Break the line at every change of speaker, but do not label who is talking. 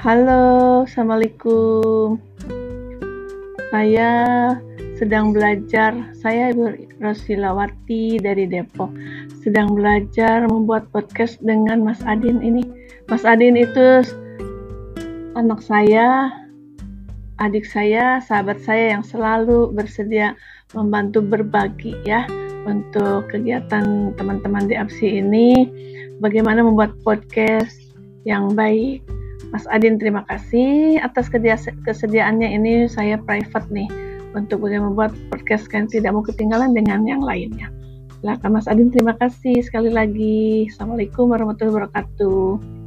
Halo, Assalamualaikum. Saya sedang belajar, saya Ibu Rosilawati dari Depok, sedang belajar membuat podcast dengan Mas Adin ini. Mas Adin itu anak saya, adik saya, sahabat saya yang selalu bersedia membantu berbagi ya untuk kegiatan teman-teman di APSI ini bagaimana membuat podcast yang baik. Mas Adin terima kasih atas kesediaannya ini saya private nih untuk boleh membuat podcast kan tidak mau ketinggalan dengan yang lainnya. Silakan Mas Adin terima kasih sekali lagi. Assalamualaikum warahmatullahi wabarakatuh.